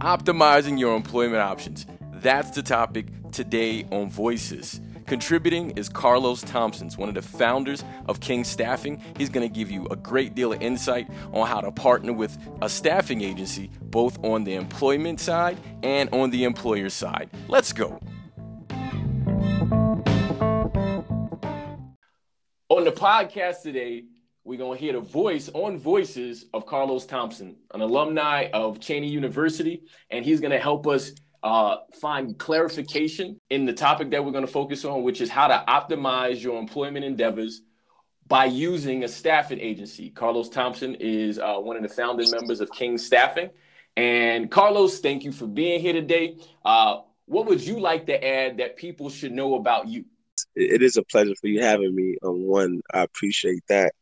optimizing your employment options. That's the topic today on Voices. Contributing is Carlos Thompson's, one of the founders of King Staffing. He's going to give you a great deal of insight on how to partner with a staffing agency, both on the employment side and on the employer side. Let's go. On the podcast today, we're going to hear the voice on voices of Carlos Thompson, an alumni of Cheyney University, and he's going to help us uh, find clarification in the topic that we're going to focus on, which is how to optimize your employment endeavors by using a staffing agency. Carlos Thompson is uh, one of the founding members of King Staffing. And Carlos, thank you for being here today. Uh, what would you like to add that people should know about you? It is a pleasure for you having me. Um, one, I appreciate that.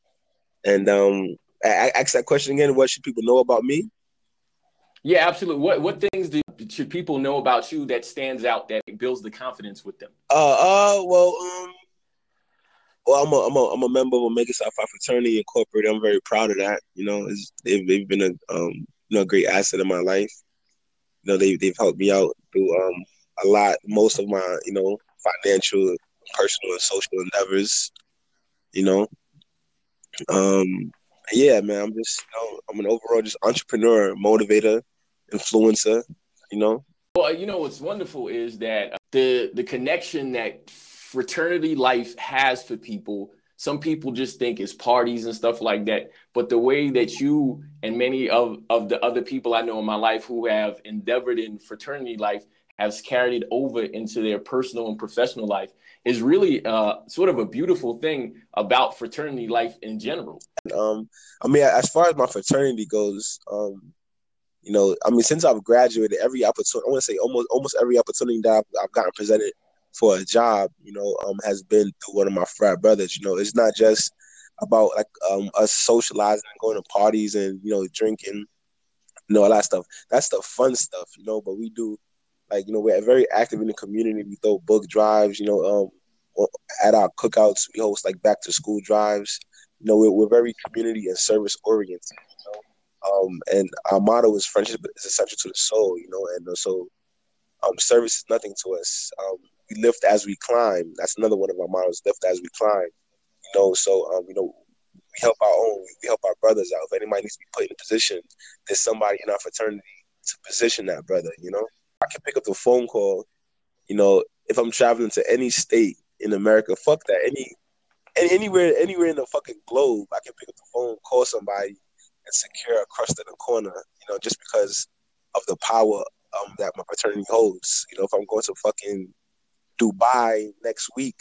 And um, I, I ask that question again. What should people know about me? Yeah, absolutely. What what things do should people know about you that stands out that builds the confidence with them? Uh, uh, well, um, well, I'm a, I'm a, I'm a member of Omega Psi Phi Fraternity Incorporated. I'm very proud of that. You know, they've, they've been a, um, you know, a great asset in my life. You know, they, they've helped me out through, um, a lot, most of my, you know, financial, personal, and social endeavors, you know. Um, yeah, man, I'm just, you know, I'm an overall just entrepreneur, motivator, influencer, you know? Well, you know what's wonderful is that the the connection that fraternity life has for people. Some people just think it's parties and stuff like that, but the way that you and many of of the other people I know in my life who have endeavored in fraternity life has carried it over into their personal and professional life is really uh, sort of a beautiful thing about fraternity life in general. Um, I mean, as far as my fraternity goes, um, you know, I mean, since I've graduated, every opportunity, I want to say almost almost every opportunity that I've, I've, gotten presented for a job, you know, um, has been through one of my frat brothers. You know, it's not just about like um, us socializing and going to parties and you know drinking, you know, all that stuff. That's the fun stuff, you know. But we do, like, you know, we're very active in the community. We throw book drives, you know, um, at our cookouts, we host like back to school drives. You know, we're, we're very community and service oriented. Um, and our motto is friendship is essential to the soul, you know, and uh, so um, service is nothing to us. Um, we lift as we climb. That's another one of our mottos: lift as we climb. You know, so um, you know, we help our own, we help our brothers out. If anybody needs to be put in a position, there's somebody in our fraternity to position that brother. You know, I can pick up the phone call. You know, if I'm traveling to any state in America, fuck that. Any, any anywhere, anywhere in the fucking globe, I can pick up the phone, call somebody, and secure a crust in the corner, you know, just because of the power um, that my fraternity holds. You know, if I'm going to fucking Dubai next week,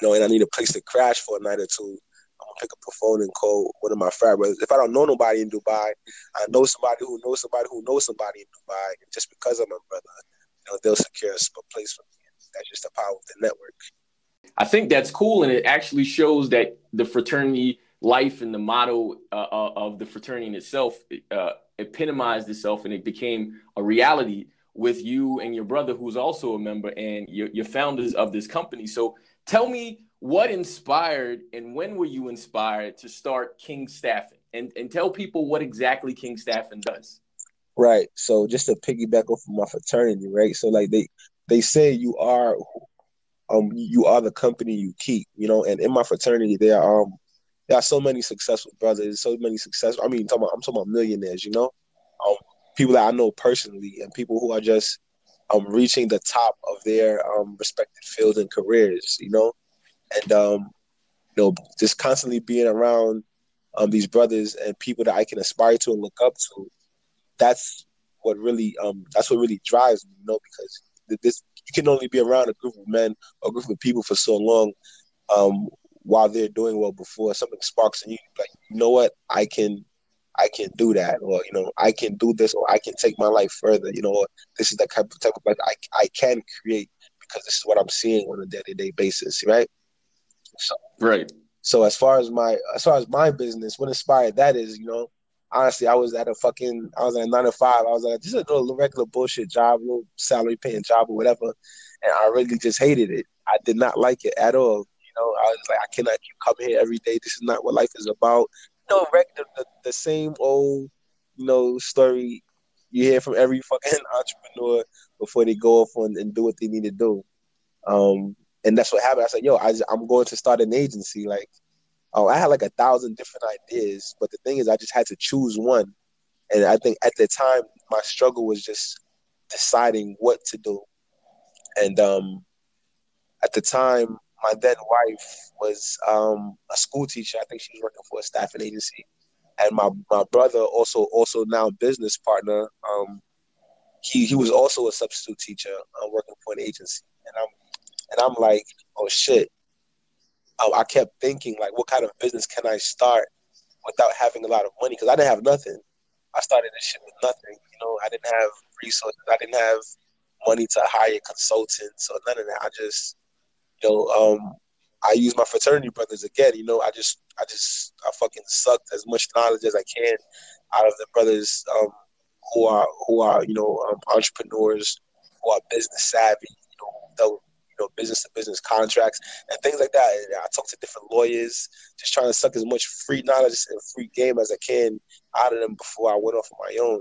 you know, and I need a place to crash for a night or two, I'm gonna pick up the phone and call one of my frat brothers. If I don't know nobody in Dubai, I know somebody who knows somebody who knows somebody in Dubai, and just because I'm a brother, you know, they'll secure a place for me. That's just the power of the network. I think that's cool, and it actually shows that the fraternity life and the motto uh, uh, of the fraternity in itself uh, epitomized itself and it became a reality with you and your brother who's also a member and you're, you're founders of this company. So tell me what inspired and when were you inspired to start king staffing and, and tell people what exactly king staffing does. Right. So just to piggyback off of my fraternity right? So like they they say you are um you are the company you keep you know and in my fraternity there are um there are so many successful brothers, so many successful. I mean, I'm talking about, I'm talking about millionaires, you know, um, people that I know personally, and people who are just um reaching the top of their um respected fields and careers, you know, and um, you know, just constantly being around um these brothers and people that I can aspire to and look up to. That's what really um that's what really drives me, you know, because this you can only be around a group of men or a group of people for so long um, while they're doing well before something sparks in you like you know what? I can i can do that or you know i can do this or i can take my life further you know this is the type of, type of life I, I can create because this is what i'm seeing on a day-to-day basis right? So right. so as far as my as far as my business what inspired that is you know honestly i was at a fucking i was at a nine to five i was like just a little regular bullshit job little salary paying job or whatever and i really just hated it i did not like it at all You know, I was like, I cannot keep coming here every day. This is not what life is about. You know, the, the, the same old, you know, story. you hear from every fucking entrepreneur before they go off and do what they need to do. Um, and that's what happened. I said, "Yo, I, am going to start an agency." Like, oh, I had like a thousand different ideas, but the thing is, I just had to choose one. And I think at the time, my struggle was just deciding what to do. And um, at the time, my then wife was um, a school teacher. I think she was working for a staffing agency, and my my brother also also now business partner. Um, he he was also a substitute teacher uh, working for an agency, and I'm and I'm like, oh shit. Um, I kept thinking like, what kind of business can I start without having a lot of money? Because I didn't have nothing. I started this shit with nothing. You know, I didn't have resources. I didn't have money to hire consultants or none of that. I just, you know, um, I use my fraternity brothers again. You know, I just, I just, I fucking sucked as much knowledge as I can out of the brothers um, who are, who are, you know, um, entrepreneurs, who are business savvy. You know, you know, business to business contracts and things like that. And I talk to different lawyers, just trying to suck as much free knowledge and free game as I can out of them before I went off on my own.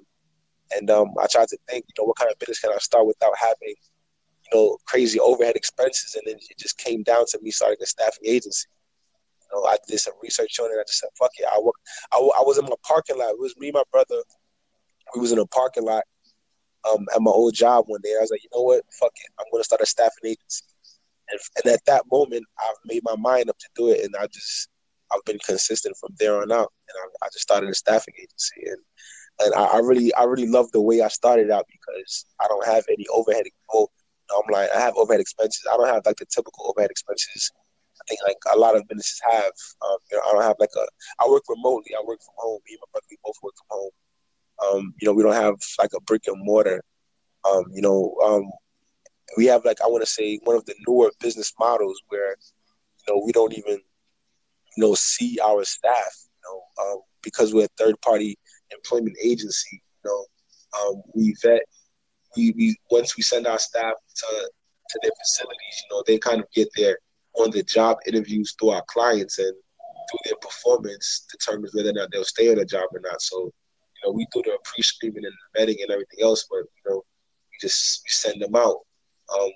And um, I tried to think, you know, what kind of business can I start without having, you know, crazy overhead expenses. And then it just came down to me starting a staffing agency. You know, I did some research on it. I just said, fuck it. I, work, I, I was in my parking lot. It was me my brother. We was in a parking lot um, at my old job one day. I was like, you know what? Fuck it. I'm going to start a staffing agency. And, and at that moment, I've made my mind up to do it. And I just, I've been consistent from there on out. And I, I just started a staffing agency. And and I, I, really I really love the way I started out because I don't have any overhead. Well, I'm like I have overhead expenses. I don't have like the typical overhead expenses. I think like a lot of businesses have. Um, you know, I don't have like a. I work remotely. I work from home. Me and my brother we both work from home. Um, you know, we don't have like a brick and mortar. Um, you know, um, we have like I want to say one of the newer business models where you know we don't even you know see our staff. You know, um, because we're a third party employment agency, you know, um, we vet. We, we once we send our staff to to their facilities, you know, they kind of get their on the job interviews through our clients and through their performance determines whether or not they'll stay on the job or not. So, know, we do the pre-screening and vetting and everything else, but you know, we just we send them out. Um,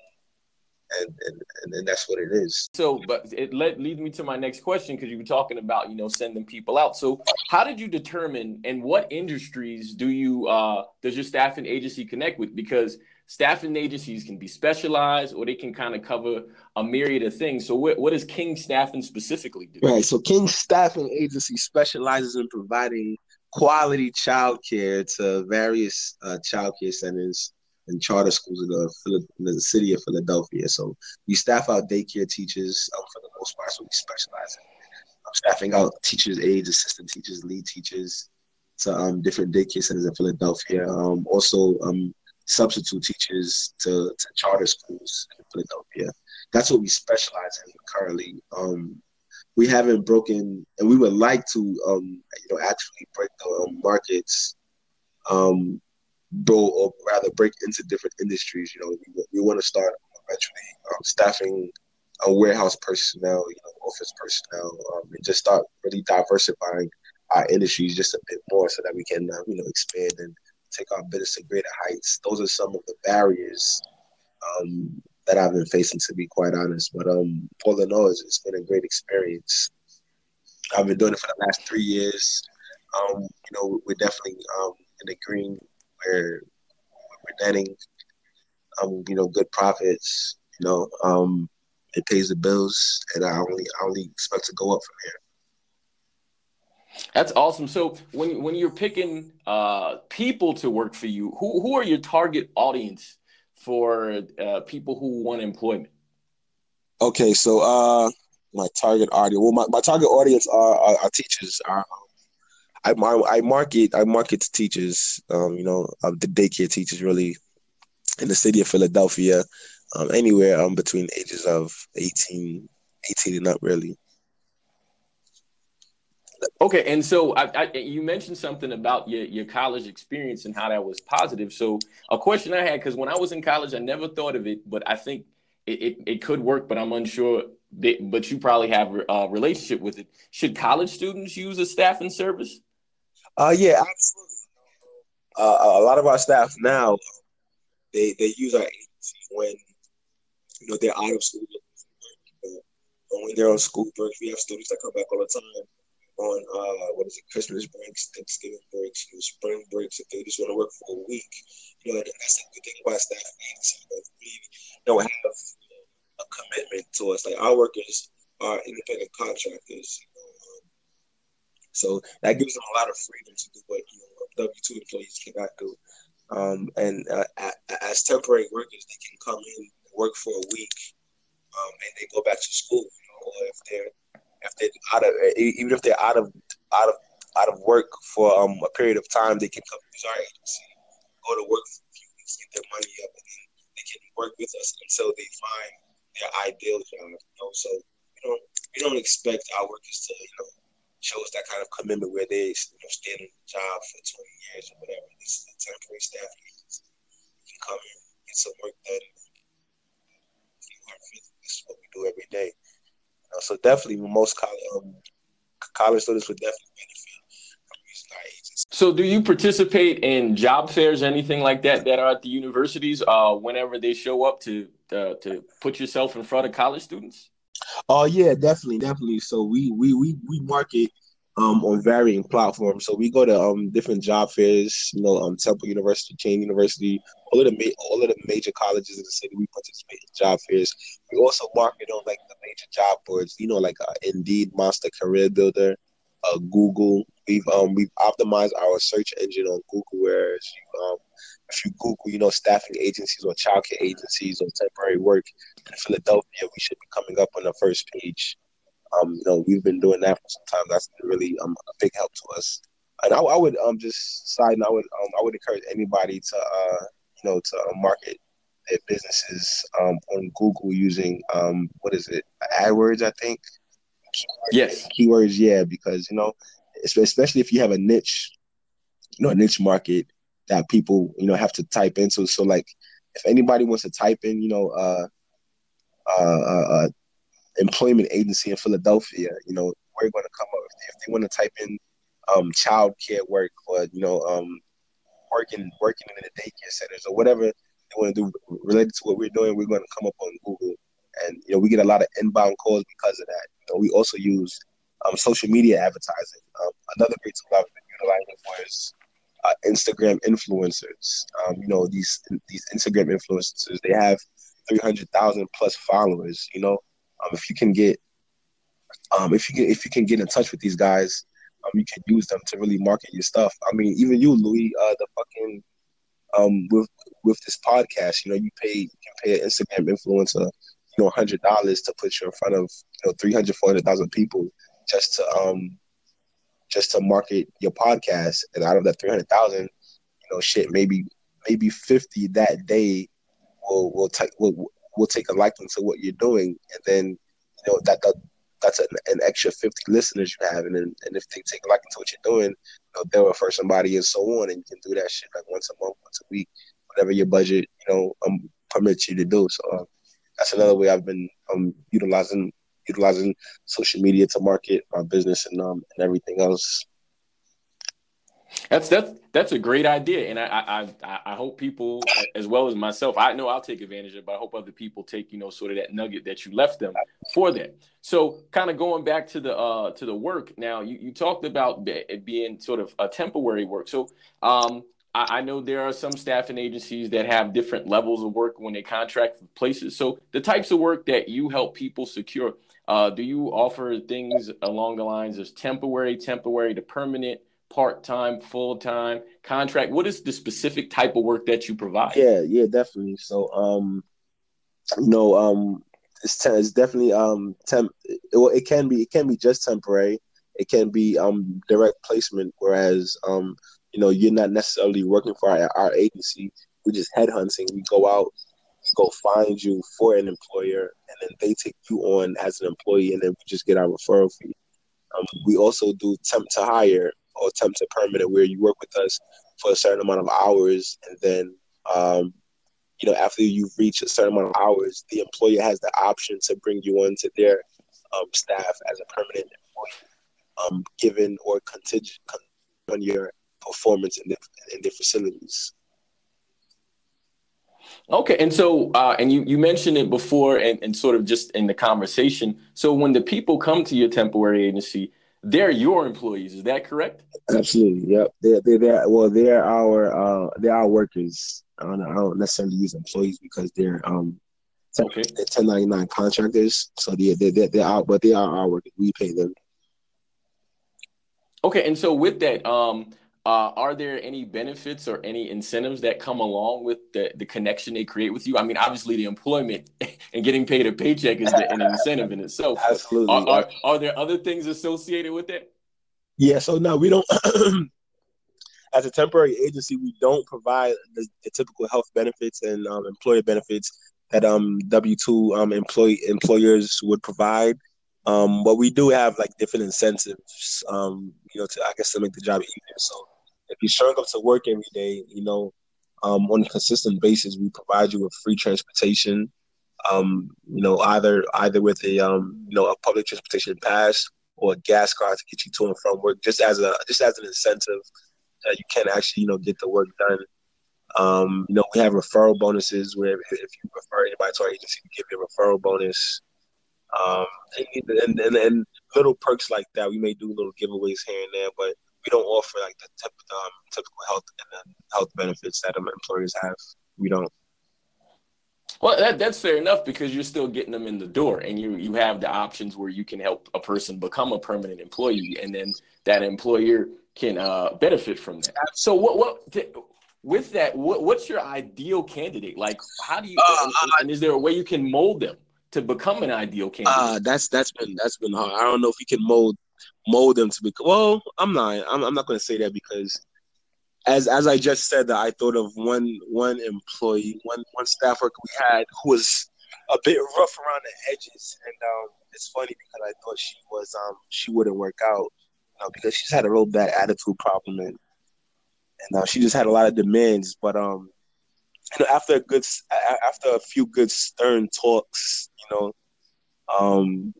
and, and, and that's what it is. So, but it led leads me to my next question because you were talking about you know sending people out. So, how did you determine and what industries do you uh, does your staffing agency connect with? Because staffing agencies can be specialized or they can kind of cover a myriad of things. So, what, what does King Staffing specifically do? Right. So, King Staffing Agency specializes in providing quality childcare to various uh, childcare centers and charter schools in the, in the city of Philadelphia. So we staff out daycare teachers um, for the most part. So we specialize in um, staffing out teachers, aides, assistant teachers, lead teachers to um, different daycare centers in Philadelphia. Um, also, um, substitute teachers to, to charter schools in Philadelphia. That's what we specialize in currently. Um, we haven't broken, and we would like to, um, you know, actually break the markets um, go or rather break into different industries. You know, we, we want to start eventually um, staffing a warehouse personnel, you know, office personnel, um, and just start really diversifying our industries just a bit more so that we can, uh, you know, expand and take our business to greater heights. Those are some of the barriers um, that I've been facing, to be quite honest. But um, all in all, it's, it's been a great experience. I've been doing it for the last three years. Um, you know, we're definitely um, in the green where we're netting, um, you know, good profits. You know, um, it pays the bills, and I only I only expect to go up from here. That's awesome. So when when you're picking uh, people to work for you, who who are your target audience for uh, people who want employment? Okay, so uh, my target audience. Well, my, my target audience are, are, are teachers. Are I, I market I market to teachers, um, you know, uh, the daycare teachers really in the city of Philadelphia, um, anywhere um, between ages of 18, 18 and up, really. Okay, and so I, I, you mentioned something about your, your college experience and how that was positive. So a question I had, because when I was in college, I never thought of it, but I think it, it, it could work, but I'm unsure. That, but you probably have a relationship with it. Should college students use a staffing service? Uh, yeah, absolutely. uh, a lot of our staff now they they use our agency when you know they're out of school you they're on school breaks. We have students that come back all the time on uh, what is it, Christmas breaks, Thanksgiving breaks, you know, spring breaks. If they just want to work for a week, you know, that's the good thing about staff agency. We don't have a commitment to us. Like our workers are independent contractors. You know, um, so that gives them a lot of freedom to do what you know W two employees cannot do. Um, and uh, as temporary workers, they can come in, work for a week, um, and they go back to school. You know, or if they're if they're out of even if they're out of out of out of work for um, a period of time, they can come use our agency, go to work for a few weeks, get their money up, and then they can work with us until they find their ideal job. You know, so we don't we don't expect our workers to you know show us that kind of commitment where they you know stay in the job for twenty years or whatever. This is a temporary staff agency. You can come in, get some work done. This is what we do every day. So definitely, most college, um, college students would definitely benefit from using our agency. So, do you participate in job fairs, anything like that, that are at the universities? Uh, whenever they show up to uh, to put yourself in front of college students? Oh yeah, definitely, definitely. So we we we we market um, on varying platforms. So we go to um, different job fairs, you know, um, Temple University, Cheyney University, all of the ma- all of the major colleges in the city. We participate in job fairs. We also market on like the major job boards, you know, like uh, Indeed, Monster Career Builder, uh, Google. We've um we've optimized our search engine on Google, whereas you, um, if you Google, you know, staffing agencies or childcare agencies or temporary work in Philadelphia, we should be coming up on the first page. Um, you know, we've been doing that for some time. That's really um, a big help to us. And I, I would um just side note, I would um, I would encourage anybody to uh you know to uh, market their businesses um on Google using um what is it AdWords I think. Yes. Keywords, yeah, because you know, especially if you have a niche, you know, a niche market that people you know have to type into. So like, if anybody wants to type in, you know, uh, uh, uh, uh employment agency in Philadelphia, you know, we're going to come up. If they want to type in um, child care work or, you know, um, working working in the daycare centers or whatever they want to do related to what we're doing, we're going to come up on Google. And, you know, we get a lot of inbound calls because of that. You know, we also use um, social media advertising. Um, another great tool I've been utilizing for is uh, Instagram influencers. Um, you know, these these Instagram influencers, they have 300,000 plus followers, you know, um, if you can get, um, if you can, if you can get in touch with these guys, um, you can use them to really market your stuff. I mean, even you, Louis, uh, the fucking, um, with with this podcast, you know, you pay, you can pay an Instagram influencer, you know, hundred dollars to put you in front of, you know, 300, 400,000 people just to, um, just to market your podcast. And out of that 300,000, you know, shit, maybe, maybe 50 that day will, will take, will, will take a liking to what you're doing, and then you know that, that that's an, an, extra 50 listeners you have, and then and if they take a liking to what you're doing, you know, they'll refer somebody and so on, and you can do that shit like once a month, once a week, whatever your budget you know um, permits you to do. So uh, that's another way I've been um, utilizing utilizing social media to market my business and um and everything else. That's that's that's a great idea, and I I I hope people as well as myself. I know I'll take advantage of it, but I hope other people take you know sort of that nugget that you left them for that. So, kind of going back to the uh to the work now, you you talked about it being sort of a temporary work. So, um, I, I know there are some staffing agencies that have different levels of work when they contract places. So, the types of work that you help people secure, uh, do you offer things along the lines of temporary, temporary to permanent? Part time, full time, contract? What is the specific type of work that you provide? Yeah, yeah, definitely. So, um, you know, um, it's, te- it's definitely um temp. It, it can be it can be just temporary. It can be um direct placement, whereas um you know you're not necessarily working for our, our agency. We're just headhunting. We go out, go find you for an employer, and then they take you on as an employee, and then we just get our referral fee. Um, we also do temp to hire, or temp to permanent where you work with us for a certain amount of hours and then um, you know after you've reached a certain amount of hours the employer has the option to bring you onto their um, staff as a permanent employee um, given or contingent on your performance in their, in their facilities. Okay, and so uh, and you you mentioned it before, and, and sort of just in the conversation. So when the people come to your temporary agency, they're your employees. Is that correct? Absolutely. Yep. They're they're, they're well. They're our uh, they're our workers. I don't, I don't necessarily use employees because they're um okay. they're 1099 contractors. So they're they're, they're out, but they are our workers. We pay them. Okay, and so with that, um, uh, are there any benefits or any incentives that come along with the, the connection they create with you? I mean, obviously, the employment and getting paid a paycheck is the, an incentive in itself. Absolutely. Are, are, are, there other things associated with it? Yeah. So no, we don't. as a temporary agency, we don't provide the, the typical health benefits and um, employer benefits that um, W two um, employee employers would provide. Um, but we do have like different incentives, um, you know, to I guess to make the job easier. So if you're showing up to work every day, you know, um, on a consistent basis, we provide you with free transportation. Um, you know, either either with a um, you know a public transportation pass or a gas card to get you to and from work, just as a just as an incentive that you can actually you know get the work done. Um, you know, we have referral bonuses where if, you refer anybody to our agency, we give you a referral bonus. Um, and, and, and, little perks like that. We may do little giveaways here and there, but we don't offer like the typ- um, typical health and health benefits that employers have. We don't. Well, that, that's fair enough because you're still getting them in the door, and you you have the options where you can help a person become a permanent employee, and then that employer can uh, benefit from that. So, what what with that? What, what's your ideal candidate? Like, how do you? Uh, and, and, is there a way you can mold them? to become an ideal candidate? Uh, that's that's been that's been hard. I don't know if you can mold mold them to be. Well, I'm not. I'm, I'm not going to say that because as as I just said that I thought of one one employee, one one staff worker we had who was a bit rough around the edges, and um, it's funny because I thought she was um she wouldn't work out, you know, because she's had a real bad attitude problem and and uh, she just had a lot of demands, but um you know, after a good, after a few good stern talks, you know, um,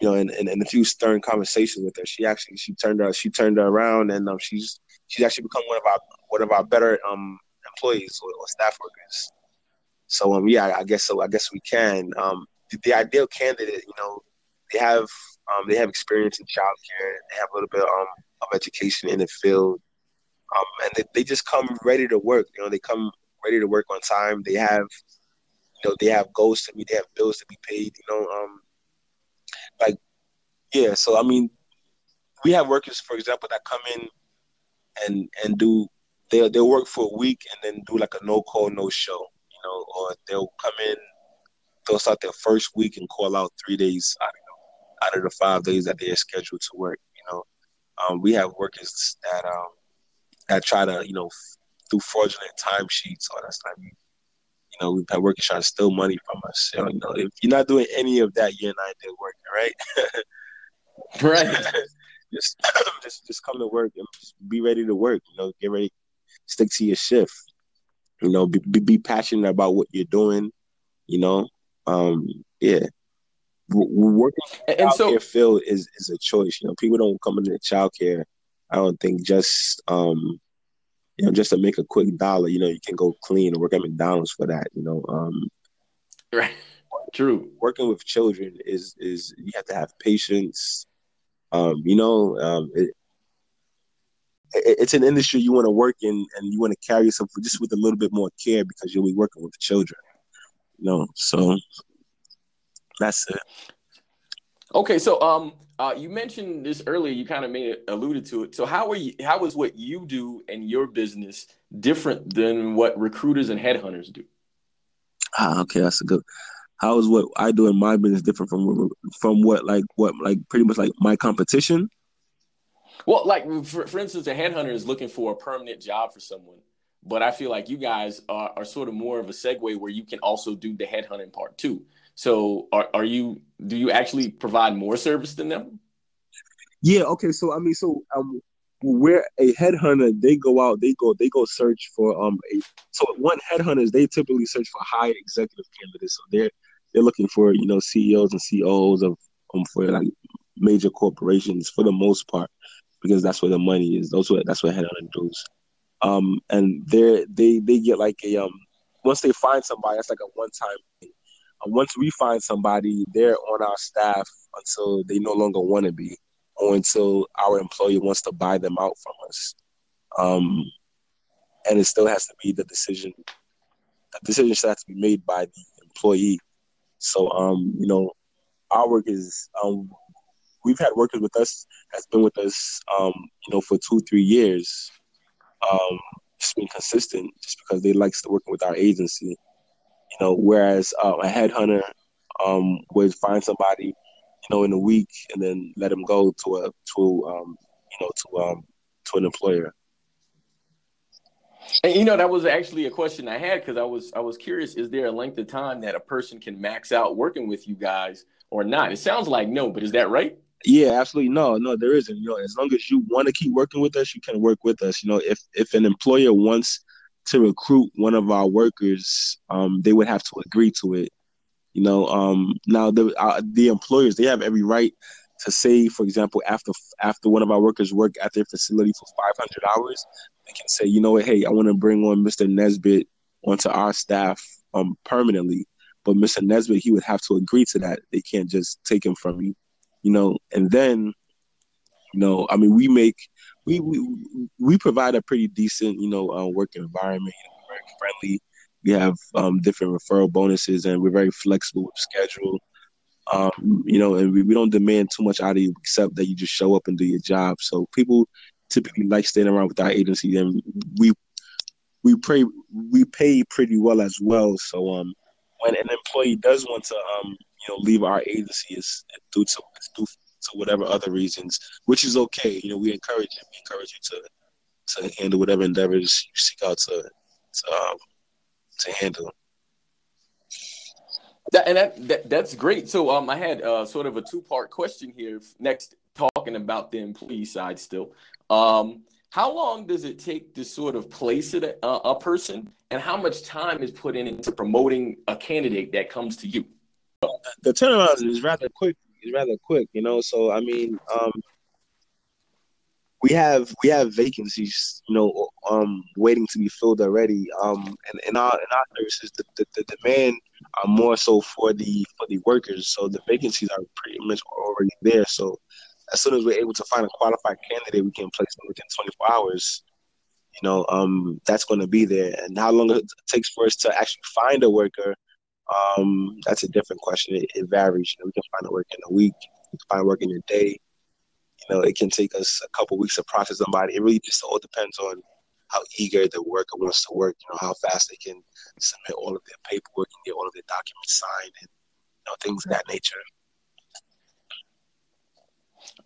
you know, and, and, a few stern conversations with her, she actually she turned her she turned her around, and um, she's she's actually become one of our one of our better um employees or, or staff workers. So um, yeah, I guess so. I guess we can. Um, the, the ideal candidate, you know, they have um they have experience in childcare, they have a little bit um of education in the field, um, and they, they just come ready to work. You know, they come ready to work on time. They have, you know, they have goals to meet. They have bills to be paid. You know, um, like yeah. So I mean, we have workers, for example, that come in and and do they they'll work for a week and then do like a no call no show. You know, or they'll come in, they'll start their first week and call out three days out of out of the five days that they are scheduled to work. You know, um, we have workers that um that try to you know through fraudulent timesheets, all that stuff. You know, we've had workers trying to steal money from us. So, you know, if you're not doing any of that, you're not there working, right? right. just, just, just come to work and be ready to work. You know, get ready, stick to your shift. You know, be, be, be passionate about what you're doing. You know, um, yeah. Working in and so field is is a choice. You know, people don't come into childcare. I don't think just um you know, just to make a quick dollar, you know, you can go clean and work at McDonald's for that, you know. Um, right. True. Working with children is is you have to have patience. Um, you know, um, it, it, it's an industry you want to work in, and you want to carry yourself just with a little bit more care because you'll be working with children. You know, so that's it. Okay, so um, uh, you mentioned this earlier. You kind of made it, alluded to it. So how are you? How is what you do and your business different than what recruiters and headhunters do? Ah, okay, that's a good. How is what I do in my business different from from what like what like pretty much like my competition? Well, like for, for instance, a headhunter is looking for a permanent job for someone, but I feel like you guys are, are sort of more of a segue where you can also do the headhunting part too. So are, are you do you actually provide more service than them? Yeah, okay. So I mean, so um where a headhunter they go out, they go they go search for um a so one headhunters they typically search for high executive candidates. So they're they're looking for, you know, CEOs and CEOs of um for like major corporations for the most part. because that's where the money is. Those what that's what headhunting does. Um, and they're they they get like a um once they find somebody, that's like a one time thing. Once we find somebody, they're on our staff until they no longer want to be, or until our employer wants to buy them out from us. Um, and it still has to be the decision. The decision still has to be made by the employee. So, um, you know, our work is um, we've had workers with us that's been with us, um, you know, for two three years. Um, just being consistent, just because they like working with our agency. You know, whereas uh, a headhunter um, would find somebody, you know, in a week and then let them go to a to um, you know to um to an employer. And you know that was actually a question I had because I was I was curious: is there a length of time that a person can max out working with you guys or not? It sounds like no, but is that right? Yeah, absolutely. No, no, there isn't. You know, as long as you want to keep working with us, you can work with us. You know, if if an employer wants to recruit one of our workers, um, they would have to agree to it. You know, um, now the uh, the employers they have every right to say, for example, after after one of our workers work at their facility for 500 hours, they can say, you know what, hey, I want to bring on Mr. Nesbitt onto our staff um permanently. But Mr. Nesbitt, he would have to agree to that. They can't just take him from you, you know. And then, you know, I mean, we make we we, we provide a pretty decent, you know, uh, work environment. You know, very friendly. We have um, different referral bonuses, and we're very flexible with schedule. Um, you know, and we, we don't demand too much out of you except that you just show up and do your job. So people typically like staying around with our agency, and we we pay we pay pretty well as well. So um, when an employee does want to um, you know leave our agency, it's due to it's due to whatever other reasons, which is okay. You know, we encourage you. We encourage you to to handle whatever endeavors you seek out to to um, to handle. That, and that, that, that's great. So um, I had uh, sort of a two part question here. Next, talking about the employee side still. Um, how long does it take to sort of place it a, a person, and how much time is put in into promoting a candidate that comes to you? The turnaround is rather quick. It's rather quick, you know. So I mean, um, we have we have vacancies, you know, um, waiting to be filled already. Um, and in our in our services, the, the, the demand are more so for the for the workers. So the vacancies are pretty much already there. So as soon as we're able to find a qualified candidate, we can place them within 24 hours. You know, um, that's going to be there. And how long it takes for us to actually find a worker, um, that's a different question. It, it varies. You know, we can find work in a week, we can find work in a day. You know, it can take us a couple weeks to process somebody. It really just all depends on how eager the worker wants to work. You know, how fast they can submit all of their paperwork and get all of their documents signed, and you know, things of that nature.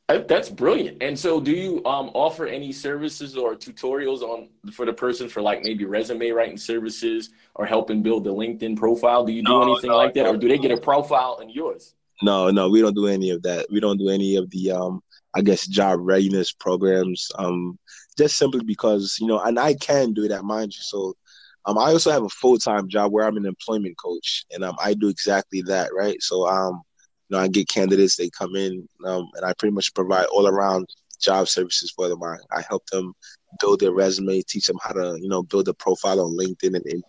That's brilliant. And so, do you um, offer any services or tutorials on for the person for like maybe resume writing services or helping build the LinkedIn profile? Do you do anything no, like that, no. or do they get a profile in yours? No, no, we don't do any of that. We don't do any of the, um, I guess, job readiness programs. Um, just simply because you know, and I can do that, mind you. So, um, I also have a full time job where I'm an employment coach, and um, I do exactly that, right? So, um know, I get candidates, they come in, um, and I pretty much provide all around job services for them. I, I help them build their resume, teach them how to, you know, build a profile on LinkedIn and, and,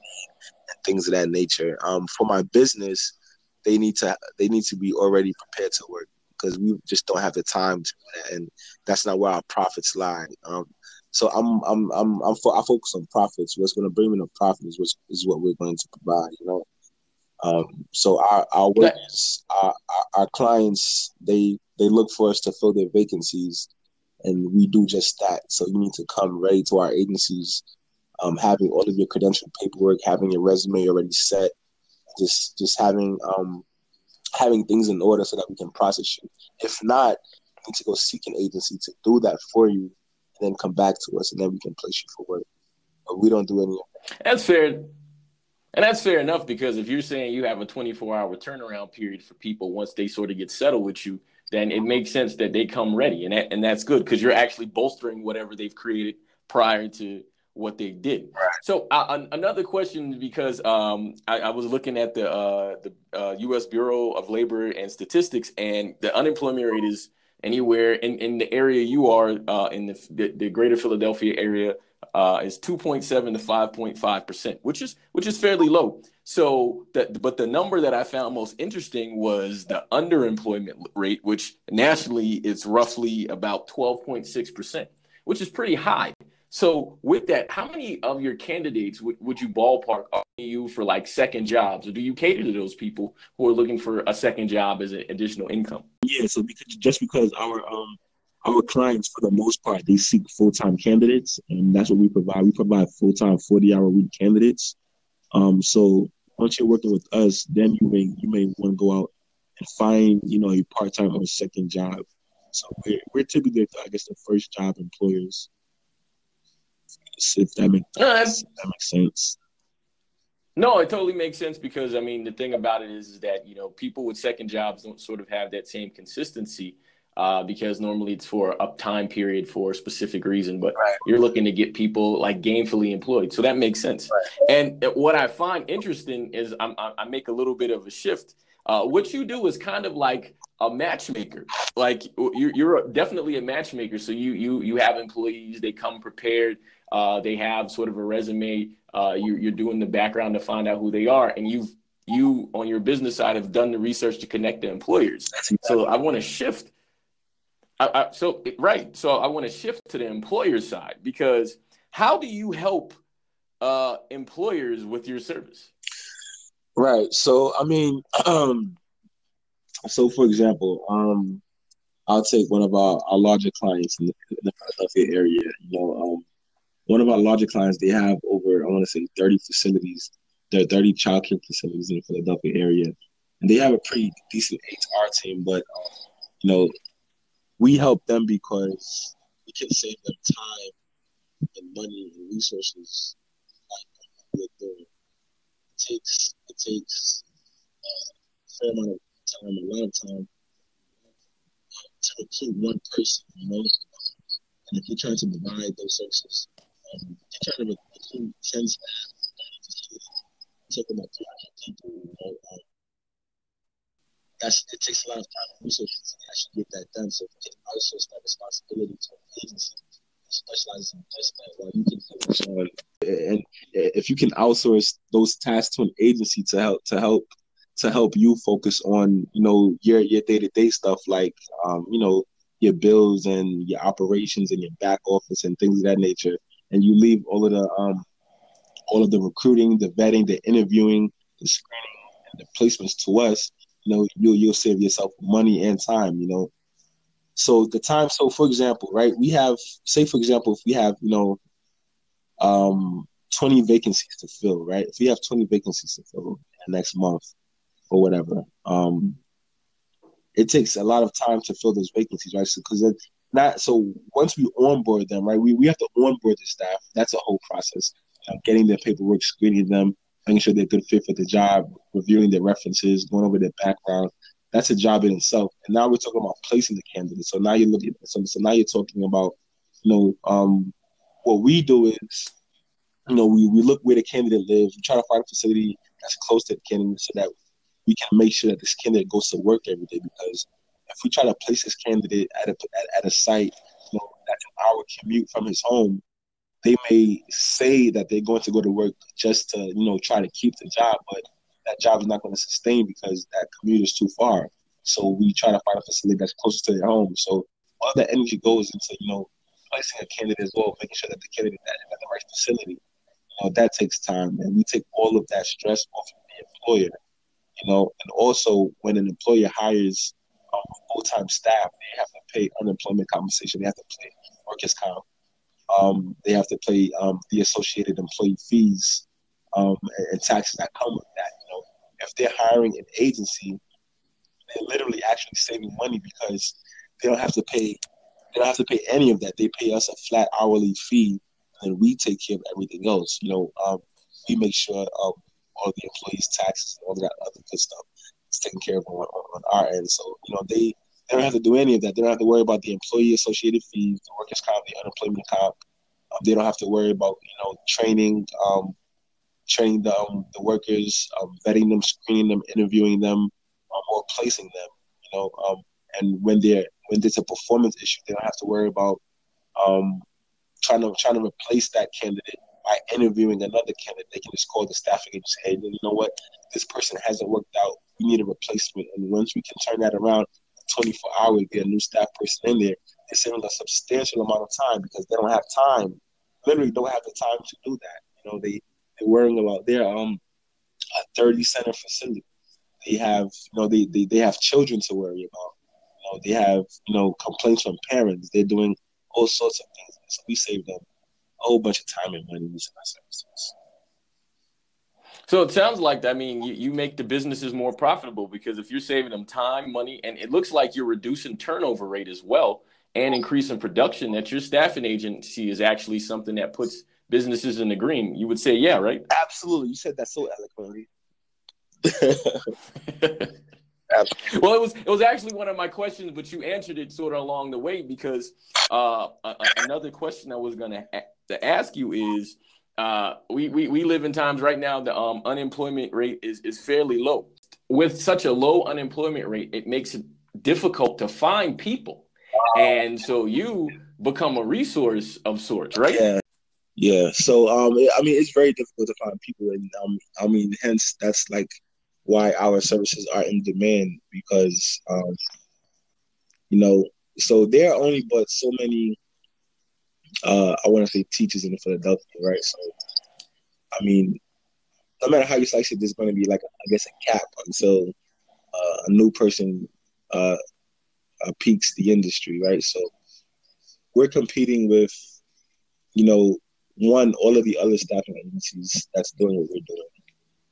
things of that nature. Um, for my business, they need to they need to be already prepared to work because we just don't have the time to, and that's not where our profits lie. Um, so I'm I'm I'm I'm fo- I focus on profits. What's going to bring me the profit is is what we're going to provide. You know, um, so our our our, our clients, they they look for us to fill their vacancies, and we do just that. So you need to come ready to our agencies, um, having all of your credential paperwork, having your resume already set, just just having um, having things in order so that we can process you. If not, you need to go seek an agency to do that for you, and then come back to us, and then we can place you for work. But we don't do any. That's fair. And that's fair enough because if you're saying you have a 24 hour turnaround period for people once they sort of get settled with you, then it makes sense that they come ready. And, that, and that's good because you're actually bolstering whatever they've created prior to what they did. So uh, another question, because um, I, I, was looking at the uh, the uh, U.S. Bureau of Labor and Statistics, and the unemployment rate is anywhere in, in the area you are uh, in the, the, the greater Philadelphia area uh, is 2.7 to 5.5 percent, which is which is fairly low. So that, but the number that I found most interesting was the underemployment rate, which nationally is roughly about 12.6 percent, which is pretty high. So with that, how many of your candidates would, would you ballpark you for like second jobs, or do you cater to those people who are looking for a second job as an additional income? Yeah, so because just because our um our clients for the most part they seek full time candidates, and that's what we provide. We provide full time forty hour week candidates. Um, so once you're working with us, then you may you may want to go out and find you know a part time or a second job. So we're we're typically I guess the first job employers if that makes, if that makes sense. No, it totally makes sense because I mean the thing about it is, is that you know people with second jobs don't sort of have that same consistency uh, because normally it's for a time period for a specific reason, but right. you're looking to get people like gainfully employed, so that makes sense. Right. And what I find interesting is I'm, i make a little bit of a shift. Uh, what you do is kind of like a matchmaker. Like you're, you're definitely a matchmaker. So you you you have employees, they come prepared uh, they have sort of a resume. Uh, you, you're doing the background to find out who they are, and you've you on your business side have done the research to connect the employers. Exactly so I want to shift. I, I, so right, so I want to shift to the employer side because how do you help uh, employers with your service? Right. So I mean, um, so for example, um, I'll take one of our, our larger clients in the, in the Philadelphia area. You know, um, one of our larger clients, they have over, I want to say, 30 facilities. There are 30 childcare facilities in the Philadelphia area. And they have a pretty decent HR team, but, you know, we help them because we can save them time and money and resources like It takes, it takes uh, a fair amount of time, a lot of time to recruit one person, you know. And if you're trying to divide those services um, kind of a sense talking about people, you know, um, that's it takes a lot of time and resources to actually get that done. So we can outsource that responsibility to an agency that specializes in just that while you can focus on and if you can outsource those tasks to an agency to help to help to help you focus on, you know, your your day to day stuff like um, you know, your bills and your operations and your back office and things of that nature and you leave all of the um, all of the recruiting, the vetting, the interviewing, the screening, and the placements to us, you know, you'll you'll save yourself money and time. You know, so the time. So for example, right, we have say for example, if we have you know, um, twenty vacancies to fill, right? If we have twenty vacancies to fill next month or whatever, um, it takes a lot of time to fill those vacancies, right? So because not so once we onboard them, right? We, we have to onboard the staff. That's a whole process. Uh, getting their paperwork, screening them, making sure they're good fit for the job, reviewing their references, going over their background. That's a job in itself. And now we're talking about placing the candidate. So now you're looking so, so now you're talking about, you know, um, what we do is, you know, we, we look where the candidate lives, we try to find a facility that's close to the candidate so that we can make sure that this candidate goes to work every day because if we try to place this candidate at a at, at a site, you know, that's an hour commute from his home, they may say that they're going to go to work just to you know try to keep the job, but that job is not going to sustain because that commute is too far. So we try to find a facility that's closer to their home. So all that energy goes into you know placing a candidate as well, making sure that the candidate is at the right facility. You know that takes time, and we take all of that stress off of the employer. You know, and also when an employer hires um, full time staff, they have to pay unemployment compensation. They have to pay workers' comp. Um, they have to pay um, the associated employee fees um, and, and, taxes that come with that. You know, if they're hiring an agency, they're literally actually saving money because they don't have to pay. They don't have to pay any of that. They pay us a flat hourly fee, and we take care of everything else. You know, um, we make sure um, all the employees' taxes and all that other good stuff is taken care of on, on our end. So, you know, they, they don't have to do any of that. They don't have to worry about the employee associated fees, the workers' comp, the unemployment comp. Um, they don't have to worry about, you know, training, um, training the, um, the workers, um, vetting them, screening them, interviewing them, um, or placing them, you know. Um, and when they're when there's a performance issue, they don't have to worry about trying to trying to replace that candidate by interviewing another candidate. They can just call the staffing and say, "Hey, you know what? This person hasn't worked out. We need a replacement." And once we can turn that around, 24 hours, get a new staff person in there, it saves a substantial amount of time because they don't have time. Literally, don't have the time to do that. You know, they they're worrying about their um a 30 center facility. They have, you know, they, they, they have children to worry about. You know, they have, you know, complaints from parents. They're doing all sorts of things. So we save them a whole bunch of time and money using our services. So it sounds like I mean you, you make the businesses more profitable because if you're saving them time, money, and it looks like you're reducing turnover rate as well and increasing production, that your staffing agency is actually something that puts businesses in the green. You would say, yeah, right? Absolutely. You said that so eloquently. well, it was it was actually one of my questions, but you answered it sort of along the way because uh, another question I was going to ask you is uh, we, we we live in times right now the um, unemployment rate is is fairly low. With such a low unemployment rate, it makes it difficult to find people, and so you become a resource of sorts, right? Yeah. Yeah, so um, I mean, it's very difficult to find people, and um, I mean, hence that's like why our services are in demand because um, you know, so there are only but so many. Uh, I want to say teachers in Philadelphia, right? So, I mean, no matter how you slice it, there's going to be like I guess a cap until uh, a new person uh, uh, peaks the industry, right? So, we're competing with, you know, one, all of the other staffing agencies that's doing what we're doing.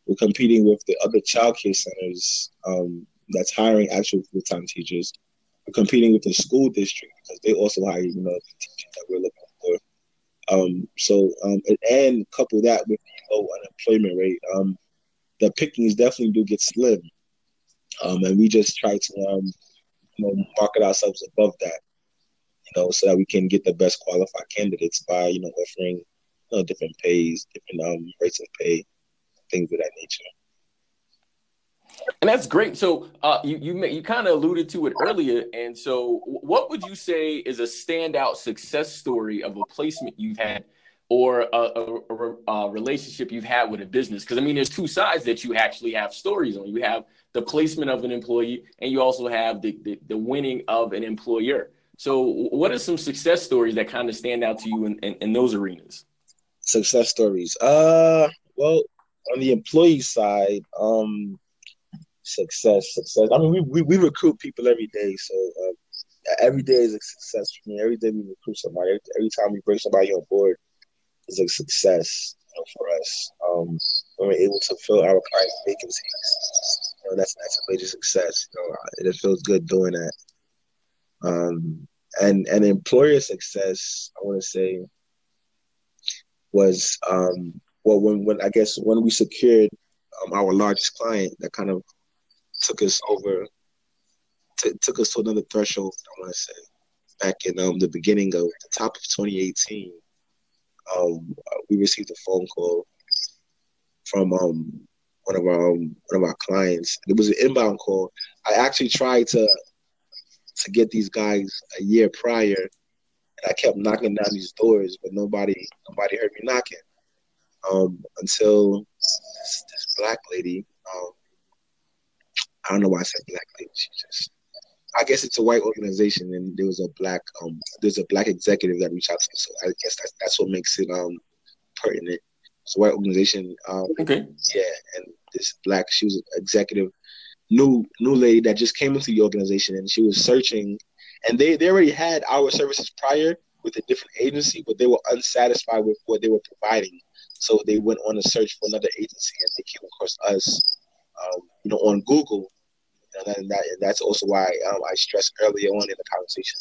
We're competing with the other childcare centers um, that's hiring actual full-time teachers. We're competing with the school district because they also hire, you know, the teachers that we're looking. Um, so, um, and, couple that with the low unemployment rate, um, the pickings definitely do get slim. Um, and we just try to, um, you know, market ourselves above that, you know, so that we can get the best qualified candidates by, you know, offering you know, different pays, different um, rates of pay, things of that nature. And that's great. So uh, you you you kind of alluded to it earlier, and so what would you say is a standout success story of a placement you've had, or a, a, a relationship you've had with a business? Because I mean, there's two sides that you actually have stories on. You have the placement of an employee, and you also have the the, the winning of an employer. So, what are some success stories that kind of stand out to you in, in, in those arenas? success stories. Uh, well, on the employee side, um, success, success. I mean, we we, we recruit people every day, so uh, every day is a success for me. Every day we recruit somebody. Every, every time we bring somebody on board is a success you know, for us. Um, when we're able to fill our clients' vacancies, you know, that's that's a major success. You know, it feels good doing that. Um, and and employer success, I want to say was um, well when when I guess when we secured um, our largest client that kind of took us over t- took us to another threshold I want to say back in um, the beginning of the top of 2018 um, we received a phone call from um, one of our um, one of our clients it was an inbound call I actually tried to to get these guys a year prior and I kept knocking down these doors, but nobody nobody heard me knocking. Um, until this, this black lady, um, I don't know why I said black lady. She just, I guess it's a white organization, and there was a black um, there's a black executive that reached out to me. So I guess that's that's what makes it um pertinent. It's a white organization. Um, okay. Yeah, and this black, she was an executive, new new lady that just came into the organization, and she was searching and they they already had our services prior with a different agency, but they were unsatisfied with what they were providing. So they went on a search for another agency, and they came across us, um, you know, on Google. And, that, and that's also why um, I stressed early on in the conversation.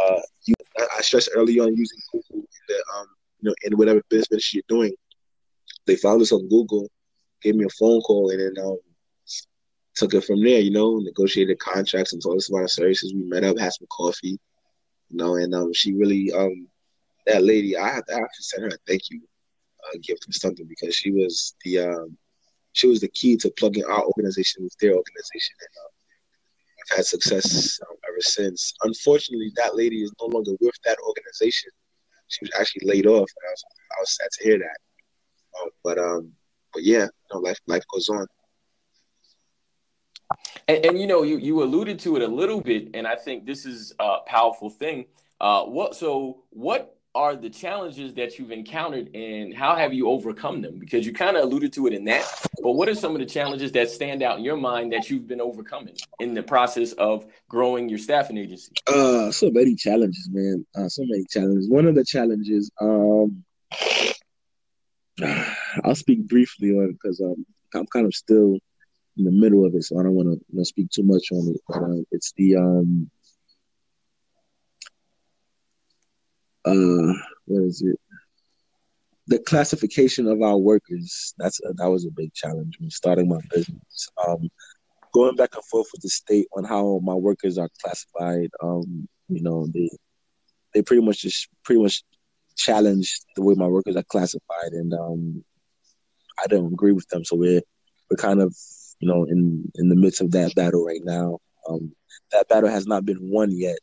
Uh, I stressed early on using Google in the, um, you know, in whatever business you're doing. They found us on Google, gave me a phone call, and then um, took it from there, you know, negotiated contracts and told us about our services. We met up, had some coffee, you know, and um, she really, um, that lady, I have to, I have to send her a thank you uh, gift or something because she was the, um, she was the key to plugging our organization with their organization. And um, I've had success um, ever since. Unfortunately, that lady is no longer with that organization. She was actually laid off, and I was, I was sad to hear that. Um, but um, but yeah, you know, life life goes on. And, and, you know, you you alluded to it a little bit, and I think this is a powerful thing. Uh, what so what are the challenges that you've encountered and how have you overcome them? Because you kind of alluded to it in that, but what are some of the challenges that stand out in your mind that you've been overcoming in the process of growing your staffing agency? Uh, so many challenges, man. Uh, so many challenges. One of the challenges, um, I'll speak briefly on it because um, I'm kind of still in the middle of it, so I don't want to you know, speak too much on it. But uh, it's the um, uh, what is it? The classification of our workers. That's a, that was a big challenge when starting my business. Um, going back and forth with the state on how my workers are classified. Um, you know, they they pretty much just pretty much challenged the way my workers are classified, and um, I don't agree with them. So we're we're kind of you know in in the midst of that battle right now. Um, that battle has not been won yet.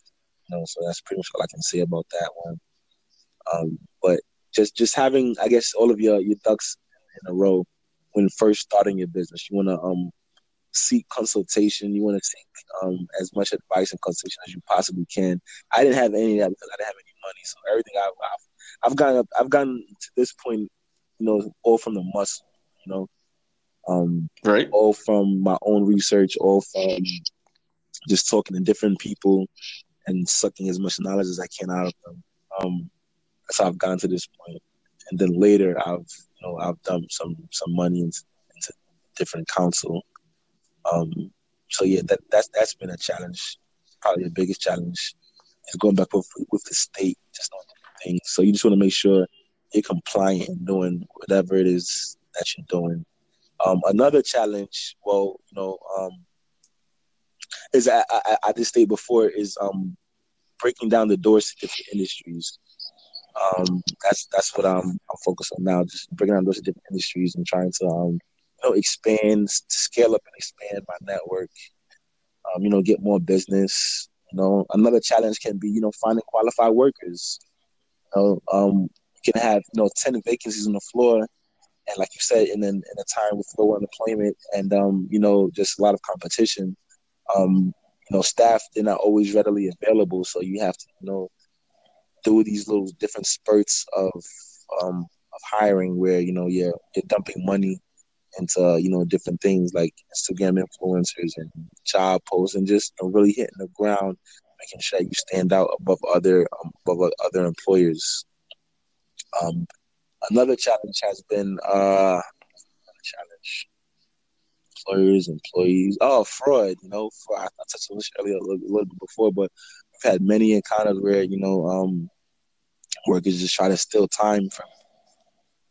You know, so that's pretty much all I can say about that one. Um, but just just having, I guess, all of your your ducks in a row when first starting your business, you want to um seek consultation. You want to seek um as much advice and consultation as you possibly can. I didn't have any of that because I didn't have any money, so everything I've I've, I've gotten I've gotten to this point, you know, all from the muscle, you know, um, right, all from my own research, all from just talking to different people and sucking as much knowledge as I can out of them. Um, that's how I've gotten to this point. And then later, I've you know I've done some some money into, into different counsel. Um, so yeah, that that's that's been a challenge. Probably the biggest challenge is going back with with the state, just on things. So you just want to make sure you're compliant and doing whatever it is that you're doing. Um, another challenge, well, you know, um, is I, I, I state before is um, breaking down the doors to different industries. Um, that's that's what I'm I'm focused on now, just bringing on those different industries and trying to um, you know expand, scale up and expand my network. Um, you know, get more business. You know, another challenge can be you know finding qualified workers. You know, um, you can have you know ten vacancies on the floor, and like you said, in in, a time with low unemployment and um, you know just a lot of competition, um, you know, staff they're not always readily available, so you have to you know do these little different spurts of um, of hiring where you know you're you're dumping money into you know different things like Instagram influencers and job posts and just you know, really hitting the ground, making sure you stand out above other um, above other employers. Um, another challenge has been uh, challenge employers, employees. Oh, fraud. You know, fraud. I, touched on this earlier a little, a little, bit before, but we've had many encounters where you know um, workers just try to steal time from.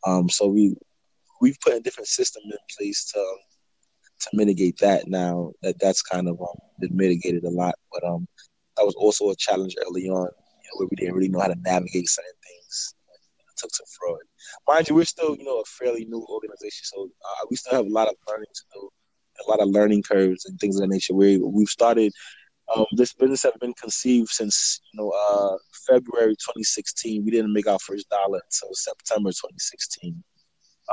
Um, so we we've put a different system in place to to mitigate that. Now that that's kind of um, been mitigated a lot, but um, that was also a challenge early on, you know, where we didn't really know how to navigate certain things. It took some fraud. Mind you, we're still you know a fairly new organization, so uh, we still have a lot of learning to do, a lot of learning curves and things of that nature. We we've started um, this business has been conceived since you know uh, February 2016. We didn't make our first dollar until September 2016.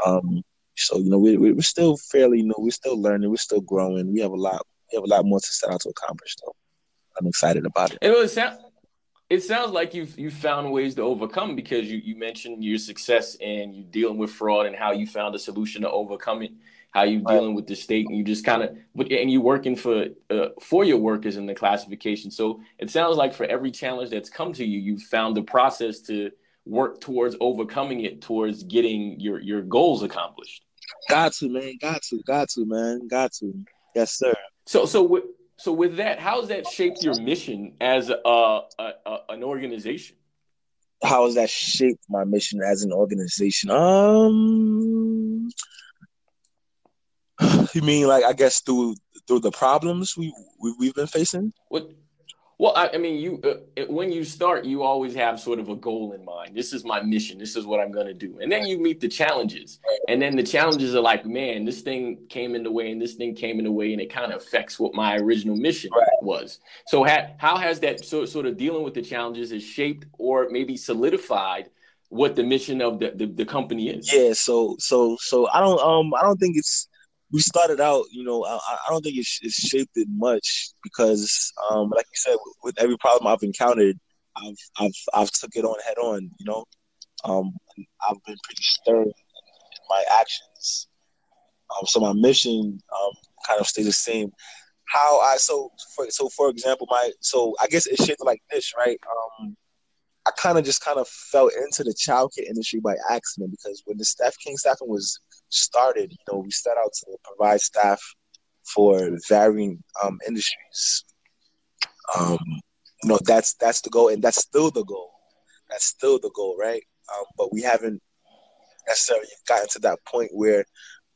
Um, so you know we, we're still fairly new. We're still learning. We're still growing. We have a lot. We have a lot more to set out to accomplish. Though I'm excited about it. It, sound, it sounds like you've you found ways to overcome because you you mentioned your success and you dealing with fraud and how you found a solution to overcome it how you dealing with the state and you just kind of and you working for uh, for your workers in the classification. So it sounds like for every challenge that's come to you you've found the process to work towards overcoming it towards getting your your goals accomplished. Got to man. Got to got to man. Got to. Yes sir. So so with so with that how's that shaped your mission as a, a, a an organization? How has that shaped my mission as an organization? Um you mean like I guess through through the problems we, we we've been facing? What Well, I, I mean, you uh, when you start, you always have sort of a goal in mind. This is my mission. This is what I'm going to do. And then you meet the challenges, and then the challenges are like, man, this thing came in the way, and this thing came in the way, and it kind of affects what my original mission right. was. So, ha- how has that so, sort of dealing with the challenges has shaped or maybe solidified what the mission of the, the, the company is? Yeah. So, so, so I don't um I don't think it's we started out, you know, I, I don't think it's, it's, shaped it much because, um, like you said, with, every problem I've encountered, I've I've I've took it on head on. You know, um, I've been pretty stern in my actions. Um, so my mission um, kind of stays the same. How I so for so for example, my so I guess it's shaped like this, right? Um, I kind of just kind of fell into the childcare industry by accident because when the staff King staffing was started, you know, we set out to provide staff for varying um, industries. Um, you know, that's that's the goal, and that's still the goal. That's still the goal, right? Um, but we haven't necessarily gotten to that point where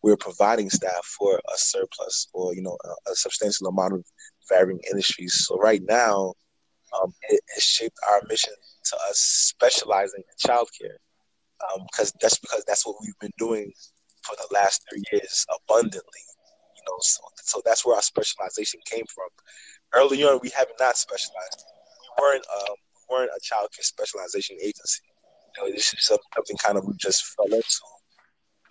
we're providing staff for a surplus or you know a, a substantial amount of varying industries. So right now, um, it has shaped our mission to us specializing in childcare because um, that's because that's what we've been doing for the last three years abundantly. You know, so, so that's where our specialization came from. Early on, we have not specialized. We weren't um, we weren't a child care specialization agency. You know, this is something kind of we just fell into.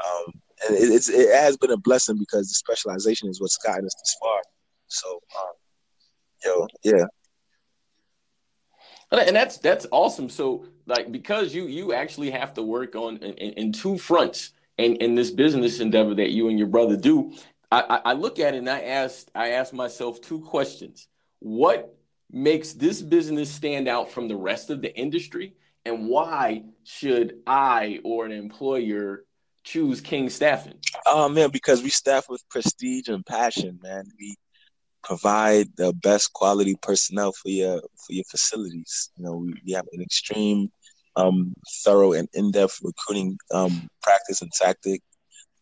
Um, and it, it's it has been a blessing because the specialization is what's gotten us this far. So, um, yo, yeah. And that's that's awesome. So, like, because you you actually have to work on in, in two fronts in, in this business endeavor that you and your brother do, I, I look at it and I asked I asked myself two questions. What makes this business stand out from the rest of the industry? And why should I or an employer choose King Staffing? Oh man, because we staff with prestige and passion, man. We provide the best quality personnel for your for your facilities. You know, we, we have an extreme um, thorough and in-depth recruiting um, practice and tactic.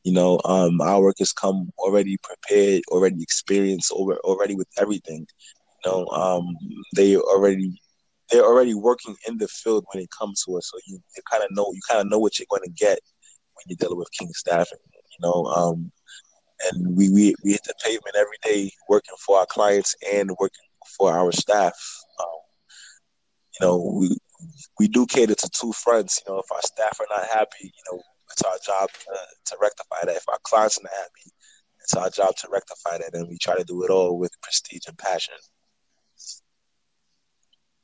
You know, um, our workers come already prepared, already experienced, over, already with everything. You know, um, they already they're already working in the field when it comes to us, so you, you kind of know you kind of know what you're going to get when you're dealing with King Staffing. You know, um, and we, we we hit the pavement every day, working for our clients and working for our staff. Um, you know, we we do cater to two fronts. You know, if our staff are not happy, you know, it's our job to, to rectify that. If our clients are not happy, it's our job to rectify that, and we try to do it all with prestige and passion.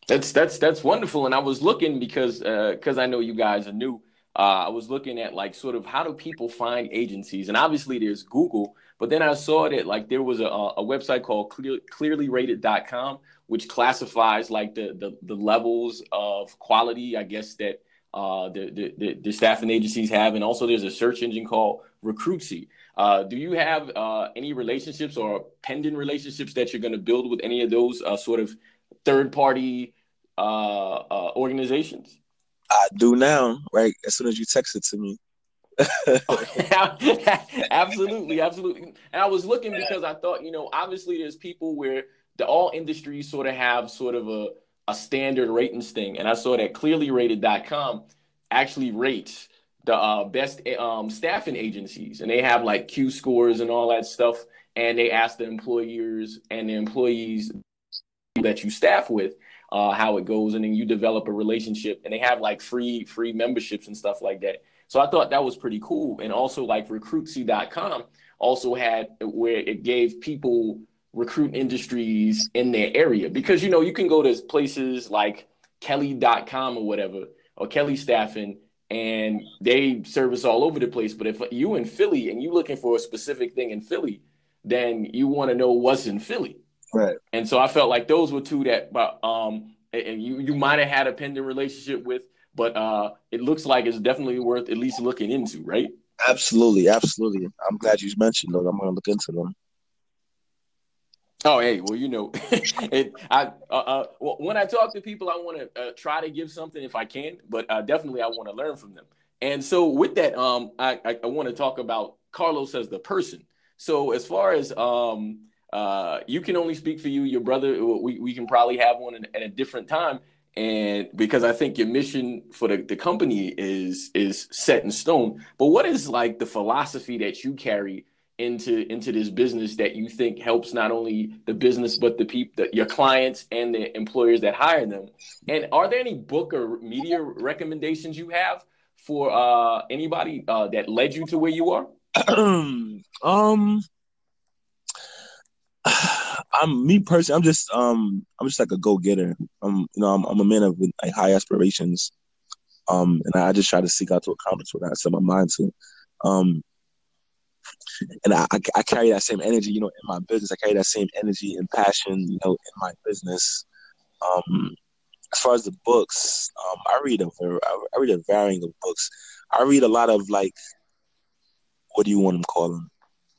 That's that's that's wonderful, and I was looking because because uh, I know you guys are new. Uh, I was looking at like sort of how do people find agencies, and obviously there's Google, but then I saw that like there was a, a website called clear, clearlyrated.com which classifies like the, the, the levels of quality, I guess that uh, the, the, the staffing agencies have, and also there's a search engine called Recruitsy. Uh, do you have uh, any relationships or pending relationships that you're going to build with any of those uh, sort of third party uh, uh, organizations? I do now, right? As soon as you text it to me. absolutely, absolutely. And I was looking because I thought, you know, obviously there's people where the all industries sort of have sort of a, a standard ratings thing. And I saw that clearlyrated.com actually rates the uh, best um, staffing agencies, and they have like Q scores and all that stuff. And they ask the employers and the employees that you staff with uh, how it goes, and then you develop a relationship. And they have like free free memberships and stuff like that. So I thought that was pretty cool. And also like Recruitsy.com also had where it gave people recruit industries in their area because you know you can go to places like kelly.com or whatever or kelly staffing and they service all over the place but if you in philly and you looking for a specific thing in philly then you want to know what's in philly right. And so i felt like those were two that but um and you you might have had a pending relationship with but uh it looks like it's definitely worth at least looking into right? Absolutely absolutely. I'm glad you mentioned those. I'm gonna look into them. Oh, hey, well, you know, it, I uh, uh, when I talk to people, I want to uh, try to give something if I can, but uh, definitely I want to learn from them. And so, with that, um, I, I, I want to talk about Carlos as the person. So, as far as um, uh, you can only speak for you. Your brother, we, we can probably have one at a different time. And because I think your mission for the, the company is is set in stone. But what is like the philosophy that you carry into into this business that you think helps not only the business but the people your clients and the employers that hire them and are there any book or media recommendations you have for uh anybody uh that led you to where you are um I'm me personally. I'm just um I'm just like a go getter. I'm you know I'm, I'm a man of like high aspirations, um and I just try to seek out to accomplish what I set my mind to, um and I, I carry that same energy you know in my business. I carry that same energy and passion you know in my business. Um, as far as the books, um, I read a I read a varying of books. I read a lot of like what do you want to call them?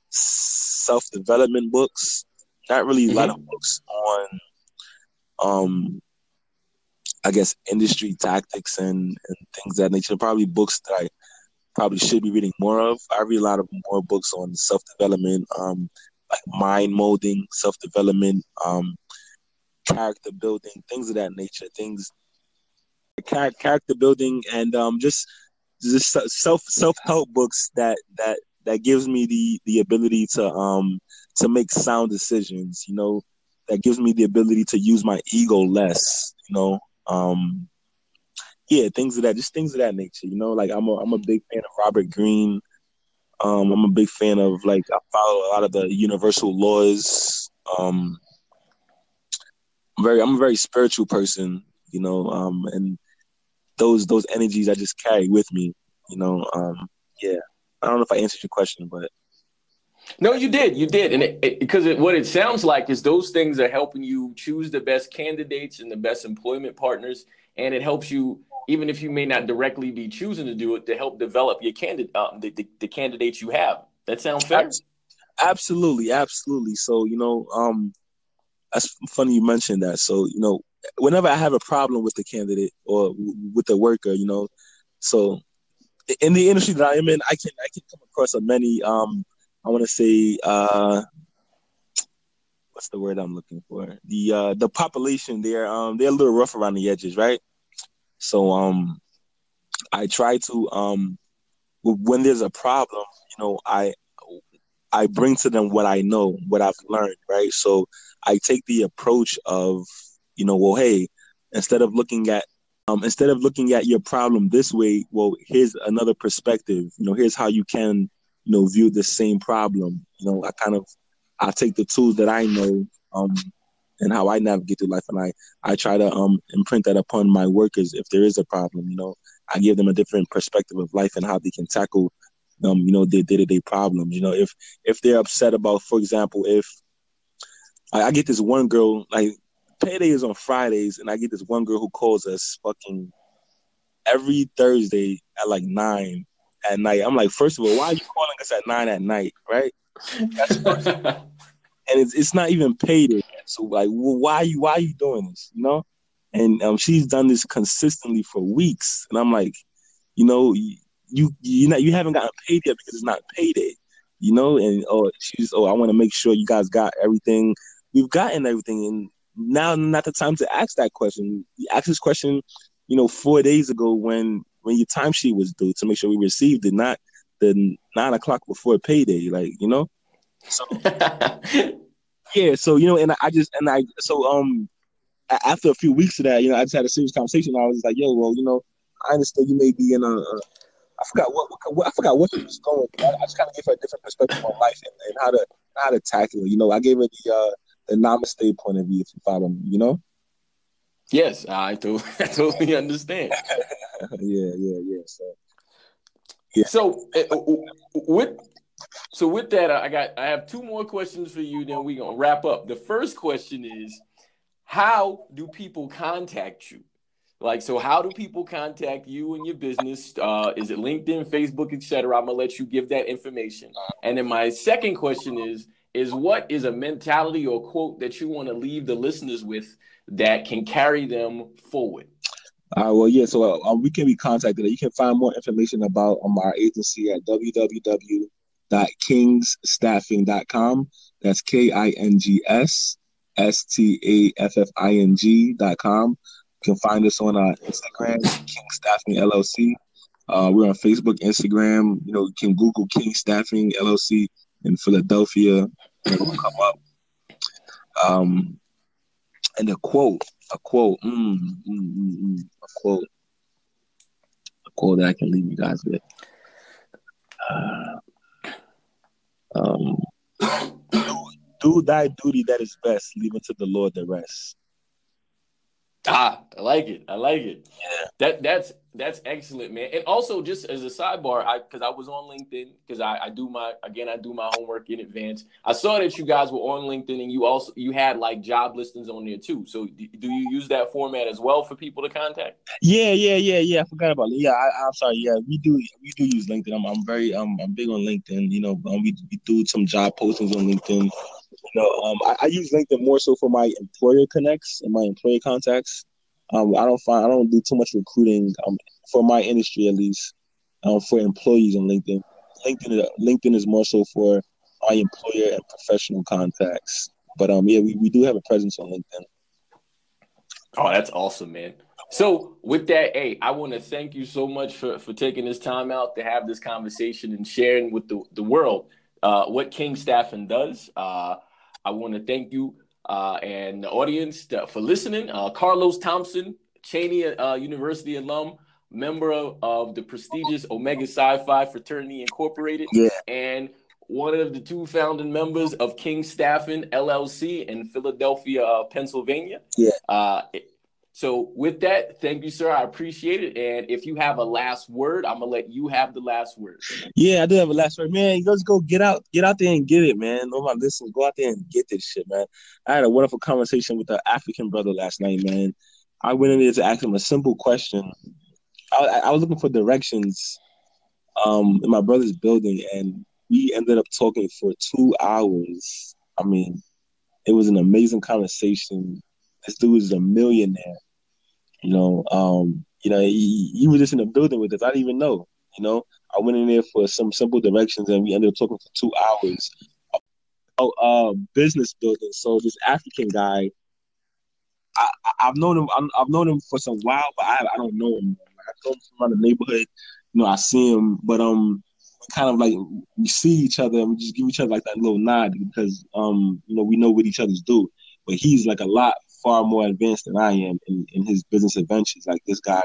Self development books not really mm-hmm. a lot of books on um I guess industry tactics and, and things that nature. Probably books that I probably should be reading more of. I read a lot of more books on self development, um, like mind molding, self development, um, character building, things of that nature. Things character building and um, just just self self help books that that that gives me the the ability to um to make sound decisions, you know, that gives me the ability to use my ego less, you know. Um yeah, things of that just things of that nature, you know, like I'm a I'm a big fan of Robert Greene. Um I'm a big fan of like I follow a lot of the universal laws. Um I'm very I'm a very spiritual person, you know, um and those those energies I just carry with me, you know. Um yeah. I don't know if I answered your question, but no, you did, you did, and because it, it, what it sounds like is those things are helping you choose the best candidates and the best employment partners, and it helps you even if you may not directly be choosing to do it to help develop your candidate, uh, the, the, the candidates you have. That sounds fair. Absolutely, absolutely. So you know, um, that's funny you mentioned that. So you know, whenever I have a problem with the candidate or with the worker, you know, so in the industry that I am in, I can I can come across a many um I want to say uh what's the word I'm looking for? The uh the population they're um they're a little rough around the edges, right? So um I try to um when there's a problem, you know, I I bring to them what I know, what I've learned, right? So I take the approach of, you know, well, hey, instead of looking at um, instead of looking at your problem this way, well, here's another perspective. You know, here's how you can, you know, view the same problem. You know, I kind of I take the tools that I know um, and how I navigate through life, and I I try to um imprint that upon my workers if there is a problem. You know, I give them a different perspective of life and how they can tackle um you know their day to day problems. You know, if if they're upset about, for example, if I, I get this one girl like payday is on Fridays, and I get this one girl who calls us fucking every Thursday at like nine at night. I'm like, first of all, why are you calling us at nine at night, right? That's and it's it's not even payday. So like, why are you why are you doing this? You know? And um, she's done this consistently for weeks, and I'm like, you know, you you you not you haven't gotten paid yet because it's not payday, you know. And oh, she's oh, I want to make sure you guys got everything. We've gotten everything, and now not the time to ask that question. You asked this question, you know, four days ago when when your timesheet was due to make sure we received it, not the nine o'clock before payday, like you know. So yeah, so you know, and I just and I so um after a few weeks of that, you know, I just had a serious conversation. I was like, yo, well, you know, I understand you may be in a, a I forgot what, what, I forgot what she was going. I, I just kind of gave her a different perspective on life and, and how to how to tackle it. You know, I gave her the uh, the namaste point of view, if you follow me, you know? Yes, I, to- I totally understand. yeah, yeah, yeah. So, yeah. So uh, with so with that, I got I have two more questions for you. Then we're gonna wrap up. The first question is, how do people contact you? Like, so how do people contact you and your business? Uh, is it LinkedIn, Facebook, etc.? I'm gonna let you give that information. And then my second question is is what is a mentality or quote that you want to leave the listeners with that can carry them forward? Uh, well, yeah, so uh, uh we can be contacted. You can find more information about um, our agency at www.kingsstaffing.com. That's K I N G S S T A F F I N G dot com. You can find us on our Instagram, King Staffing LLC. Uh, we're on Facebook, Instagram. You know, you can Google King Staffing LLC in Philadelphia, and it will come up. Um, and a quote, a quote, mm, mm, mm, mm, a quote, a quote that I can leave you guys with. Uh, um, do, do thy duty that is best, leaving to the Lord the rest. Ah, I like it. I like it. Yeah. That that's that's excellent, man. And also, just as a sidebar, I because I was on LinkedIn because I, I do my again I do my homework in advance. I saw that you guys were on LinkedIn and you also you had like job listings on there too. So do, do you use that format as well for people to contact? Yeah, yeah, yeah, yeah. I forgot about. Yeah, I, am sorry. Yeah, we do we do use LinkedIn. I'm, I'm very I'm big on LinkedIn. You know, um, we we do some job postings on LinkedIn. You know, um, I, I use LinkedIn more so for my employer connects and my employer contacts. Um, I don't find I don't do too much recruiting um, for my industry at least um, for employees on LinkedIn. LinkedIn LinkedIn is more so for my employer and professional contacts. But um, yeah, we, we do have a presence on LinkedIn. Oh, that's awesome, man. So with that, hey, I want to thank you so much for, for taking this time out to have this conversation and sharing with the, the world uh, what King Staffing does. Uh, I want to thank you uh, and the audience for listening. Uh, Carlos Thompson, Cheyney uh, University alum, member of, of, the prestigious Omega Psi Phi Fraternity Incorporated, yeah. and one of the two founding members of King Staffing LLC in Philadelphia, uh, Pennsylvania. Yeah. Uh, so with that, thank you, sir. I appreciate it. And if you have a last word, I'm gonna let you have the last word. Yeah, I do have a last word, man. Let's go get out, get out there and get it, man. All my listeners, go out there and get this shit, man. I had a wonderful conversation with an African brother last night, man. I went in there to ask him a simple question. I, I was looking for directions um, in my brother's building, and we ended up talking for two hours. I mean, it was an amazing conversation this dude is a millionaire. You know, um, you know, he, he was just in the building with us. I didn't even know. You know, I went in there for some simple directions, and we ended up talking for two hours about uh, business building. So this African guy, I, have known him. i have known him for some while, but I, I don't know him. I know him from around the neighborhood. You know, I see him, but um, kind of like we see each other and we just give each other like that little nod because um, you know, we know what each other's do. But he's like a lot far more advanced than I am in, in his business adventures. Like this guy,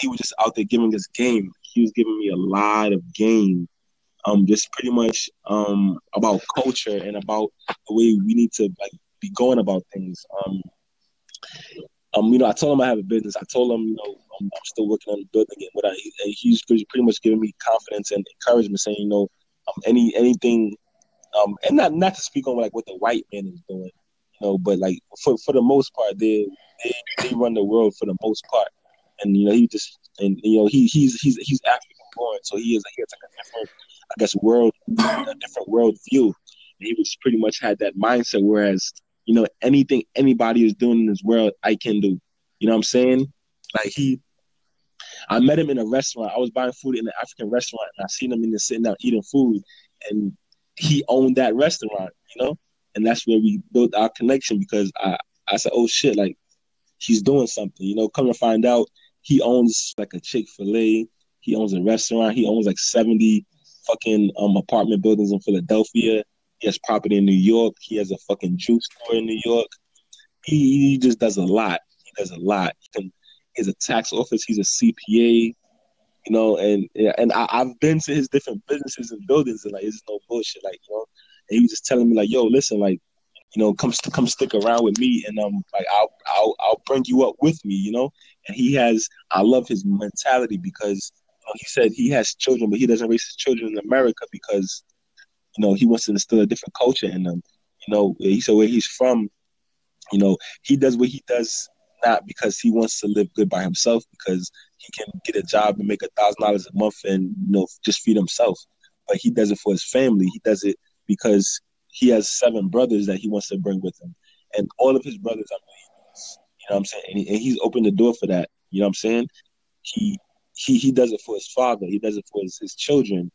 he was just out there giving us game. He was giving me a lot of game, um, just pretty much um about culture and about the way we need to like be going about things. Um, um, you know, I told him I have a business. I told him, you know, I'm, I'm still working on building and what I, he's pretty much giving me confidence and encouragement, saying, you know, um, any anything, um, and not not to speak on like what the white man is doing, you know, but like for for the most part, they they they run the world for the most part, and you know he just and you know he he's he's he's African born, so he is he has like a different I guess world a different world view. And he was pretty much had that mindset, whereas you know anything anybody is doing in this world, I can do. You know what I'm saying? Like he I met him in a restaurant. I was buying food in an African restaurant, and I seen him in there sitting down eating food, and he owned that restaurant, you know and that's where we built our connection because I I said, oh shit, like he's doing something, you know. Come to find out, he owns like a Chick Fil A, he owns a restaurant, he owns like seventy fucking um apartment buildings in Philadelphia. He has property in New York. He has a fucking juice store in New York. He, he just does a lot. He does a lot. He can, he's a tax office. He's a CPA. You know, and and I, I've been to his different businesses and buildings, and like it's no bullshit. Like you know, he was just telling me like, "Yo, listen, like, you know, come come stick around with me, and um, like I'll I'll I'll bring you up with me, you know." And he has, I love his mentality because you know, he said he has children, but he doesn't raise his children in America because, you know, he wants to instill a different culture in them. You know, he said where he's from, you know, he does what he does not because he wants to live good by himself, because he can get a job and make a thousand dollars a month and you know just feed himself. But he does it for his family. He does it because he has seven brothers that he wants to bring with him, and all of his brothers are. You know what I'm saying? And, he, and he's opened the door for that. You know what I'm saying? He he he does it for his father. He does it for his, his children.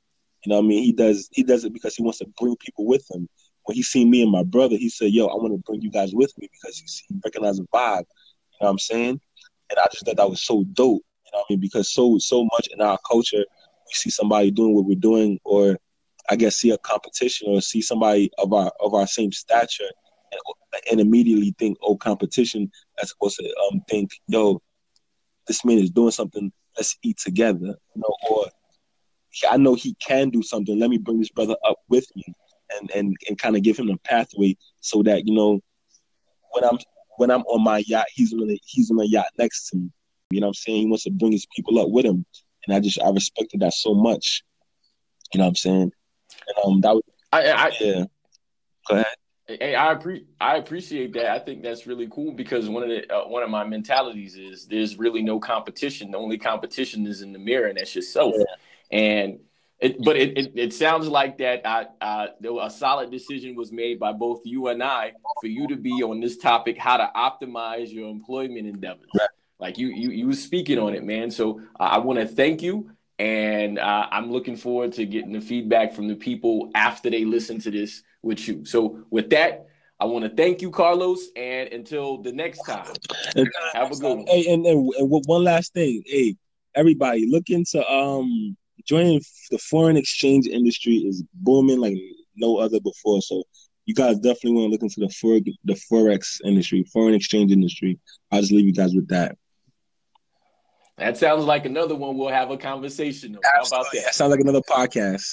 You know what I mean? He does he does it because he wants to bring people with him. when he seen me and my brother, he said, "Yo, I want to bring you guys with me because he, he recognized the vibe." You know what I'm saying? And I just thought that was so dope. You know what I mean? Because so so much in our culture, we see somebody doing what we're doing, or I guess see a competition or see somebody of our of our same stature, and, and immediately think, "Oh, competition," as opposed to um think, "Yo, this man is doing something. Let's eat together," you know, or I know he can do something. Let me bring this brother up with me and and, and kind of give him a pathway so that you know when I'm when I'm on my yacht, he's on the he's on the yacht next to me. You know what I'm saying? He wants to bring his people up with him, and I just I respected that so much. You know what I'm saying? And um, that was I, I yeah. Go ahead. Hey, I pre- I appreciate that. I think that's really cool because one of the uh, one of my mentalities is there's really no competition. The only competition is in the mirror, and that's yourself. Yeah. And it, but it, it, it, sounds like that uh, uh, a solid decision was made by both you and I for you to be on this topic, how to optimize your employment endeavors. Right. Like you, you, you were speaking on it, man. So I want to thank you, and uh, I'm looking forward to getting the feedback from the people after they listen to this with you. So with that, I want to thank you, Carlos, and until the next time, have a good one. Hey, and, and, and one last thing, hey, everybody, look into um joining the foreign exchange industry is booming like no other before. So you guys definitely want to look into the for, the forex industry, foreign exchange industry. I'll just leave you guys with that. That sounds like another one we'll have a conversation. How about that? That sounds like another podcast.